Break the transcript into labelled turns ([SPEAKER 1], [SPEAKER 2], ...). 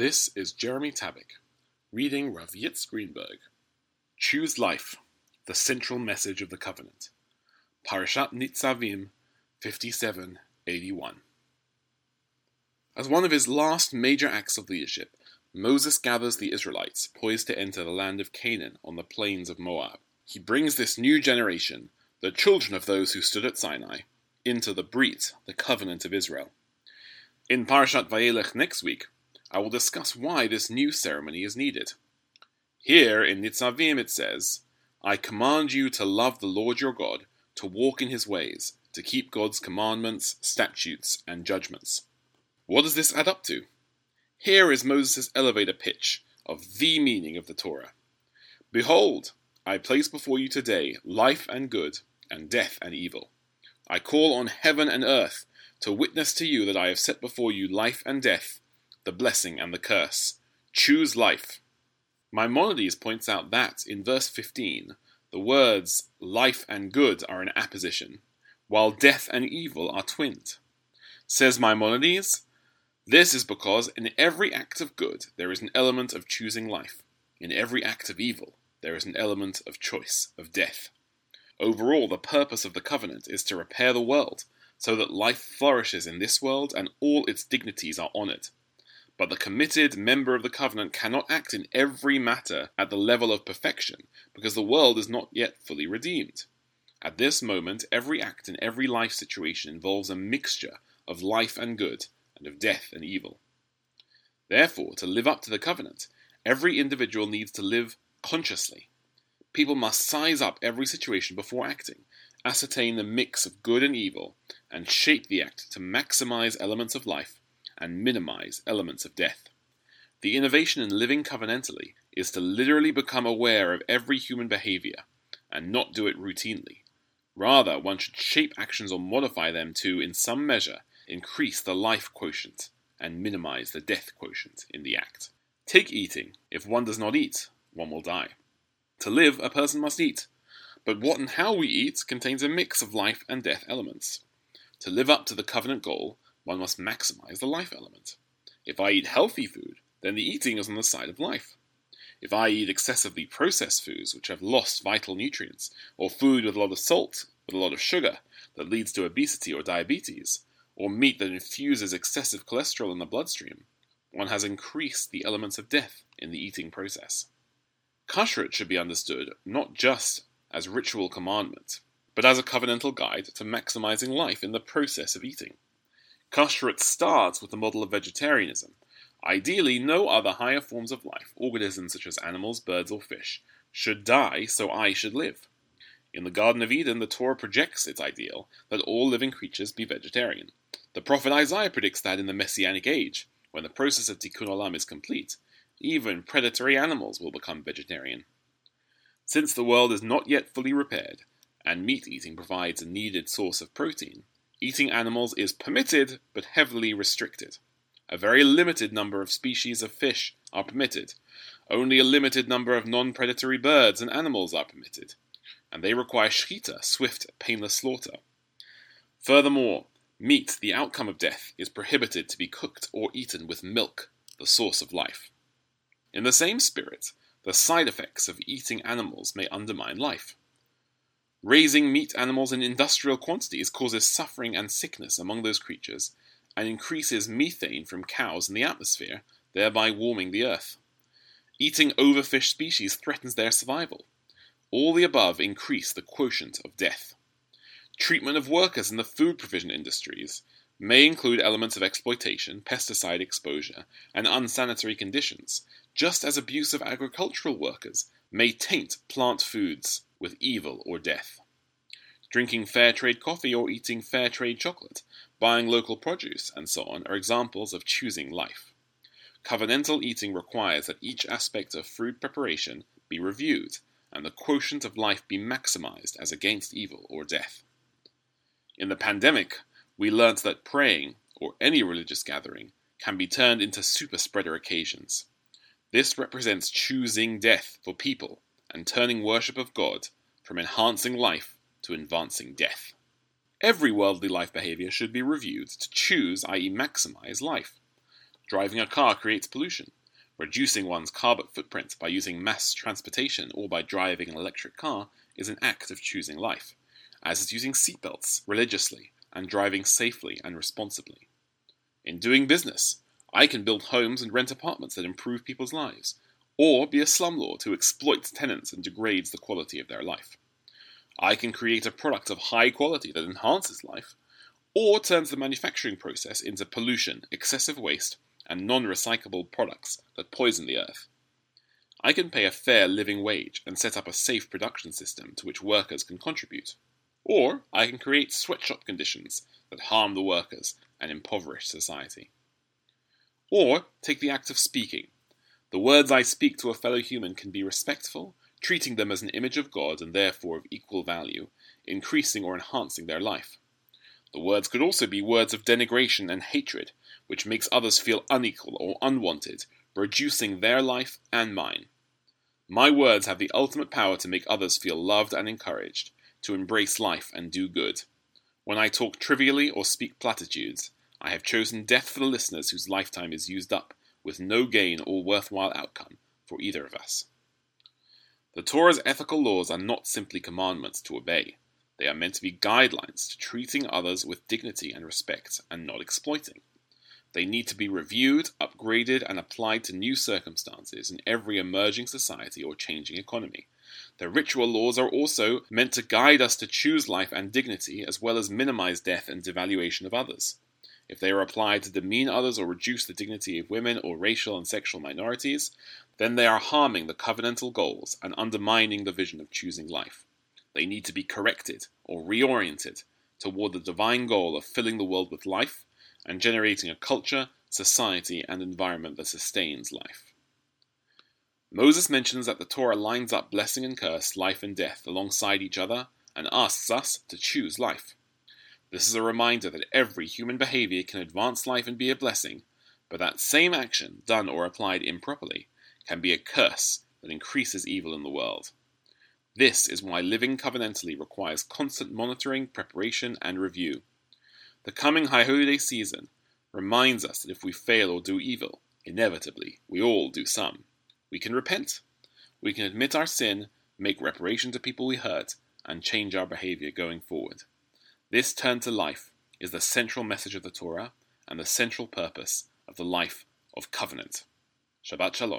[SPEAKER 1] This is Jeremy Tabak, reading Rav Yitz Greenberg. Choose life, the central message of the covenant. Parashat Nitzavim 57:81. As one of his last major acts of leadership, Moses gathers the Israelites poised to enter the land of Canaan on the plains of Moab. He brings this new generation, the children of those who stood at Sinai, into the Brit, the covenant of Israel. In Parashat Vayelech next week, I will discuss why this new ceremony is needed. Here in Nitzavim it says, I command you to love the Lord your God, to walk in his ways, to keep God's commandments, statutes, and judgments. What does this add up to? Here is Moses' elevator pitch of the meaning of the Torah. Behold, I place before you today life and good, and death and evil. I call on heaven and earth to witness to you that I have set before you life and death, the blessing and the curse. Choose life. Maimonides points out that, in verse 15, the words life and good are in apposition, while death and evil are twinned. Says Maimonides, this is because in every act of good there is an element of choosing life. In every act of evil there is an element of choice, of death. Overall, the purpose of the covenant is to repair the world so that life flourishes in this world and all its dignities are honored. But the committed member of the covenant cannot act in every matter at the level of perfection because the world is not yet fully redeemed. At this moment, every act in every life situation involves a mixture of life and good and of death and evil. Therefore, to live up to the covenant, every individual needs to live consciously. People must size up every situation before acting, ascertain the mix of good and evil, and shape the act to maximize elements of life and minimize elements of death. The innovation in living covenantally is to literally become aware of every human behavior and not do it routinely. Rather, one should shape actions or modify them to, in some measure, increase the life quotient and minimize the death quotient in the act. Take eating. If one does not eat, one will die. To live, a person must eat. But what and how we eat contains a mix of life and death elements. To live up to the covenant goal, one must maximize the life element. If I eat healthy food, then the eating is on the side of life. If I eat excessively processed foods which have lost vital nutrients, or food with a lot of salt, with a lot of sugar, that leads to obesity or diabetes, or meat that infuses excessive cholesterol in the bloodstream, one has increased the elements of death in the eating process. Kashrut should be understood not just as ritual commandment, but as a covenantal guide to maximizing life in the process of eating. Kashrut starts with the model of vegetarianism. Ideally, no other higher forms of life, organisms such as animals, birds, or fish, should die so I should live. In the Garden of Eden, the Torah projects its ideal that all living creatures be vegetarian. The prophet Isaiah predicts that in the Messianic age, when the process of Tikkun Olam is complete, even predatory animals will become vegetarian. Since the world is not yet fully repaired, and meat eating provides a needed source of protein, eating animals is permitted but heavily restricted. A very limited number of species of fish are permitted. Only a limited number of non predatory birds and animals are permitted, and they require shechita, swift, painless slaughter. Furthermore, meat, the outcome of death, is prohibited to be cooked or eaten with milk, the source of life. In the same spirit, the side effects of eating animals may undermine life. Raising meat animals in industrial quantities causes suffering and sickness among those creatures and increases methane from cows in the atmosphere, thereby warming the earth. Eating overfished species threatens their survival. All the above increase the quotient of death. Treatment of workers in the food provision industries may include elements of exploitation, pesticide exposure, and unsanitary conditions, just as abuse of agricultural workers may taint plant foods with evil or death. Drinking fair trade coffee or eating fair trade chocolate, buying local produce, and so on are examples of choosing life. Covenantal eating requires that each aspect of food preparation be reviewed and the quotient of life be maximized as against evil or death. In the pandemic, we learnt that praying, or any religious gathering, can be turned into super spreader occasions. This represents choosing death for people and turning worship of God from enhancing life to advancing death. Every worldly life behavior should be reviewed to choose, i.e., maximize life. Driving a car creates pollution. Reducing one's carbon footprint by using mass transportation or by driving an electric car is an act of choosing life, as is using seatbelts religiously and driving safely and responsibly. In doing business, I can build homes and rent apartments that improve people's lives, or be a slumlord who exploits tenants and degrades the quality of their life. I can create a product of high quality that enhances life, or turns the manufacturing process into pollution, excessive waste, and non recyclable products that poison the earth. I can pay a fair living wage and set up a safe production system to which workers can contribute. Or I can create sweatshop conditions that harm the workers and impoverish society. Or take the act of speaking. The words I speak to a fellow human can be respectful, treating them as an image of God and therefore of equal value, increasing or enhancing their life. The words could also be words of denigration and hatred, which makes others feel unequal or unwanted, reducing their life and mine. My words have the ultimate power to make others feel loved and encouraged, to embrace life and do good. When I talk trivially or speak platitudes, I have chosen death for the listeners whose lifetime is used up, with no gain or worthwhile outcome for either of us. The Torah's ethical laws are not simply commandments to obey. They are meant to be guidelines to treating others with dignity and respect and not exploiting. They need to be reviewed, upgraded, and applied to new circumstances in every emerging society or changing economy. The ritual laws are also meant to guide us to choose life and dignity as well as minimize death and devaluation of others. If they are applied to demean others or reduce the dignity of women or racial and sexual minorities, then they are harming the covenantal goals and undermining the vision of choosing life. They need to be corrected or reoriented toward the divine goal of filling the world with life and generating a culture, society, and environment that sustains life. Moses mentions that the Torah lines up blessing and curse, life and death alongside each other, and asks us to choose life. This is a reminder that every human behavior can advance life and be a blessing, but that same action, done or applied improperly, can be a curse that increases evil in the world. This is why living covenantally requires constant monitoring, preparation, and review. The coming High Holy season reminds us that if we fail or do evil, inevitably we all do some. We can repent. We can admit our sin, make reparation to people we hurt, and change our behavior going forward. This turn to life is the central message of the Torah and the central purpose of the life of covenant. Shabbat Shalom.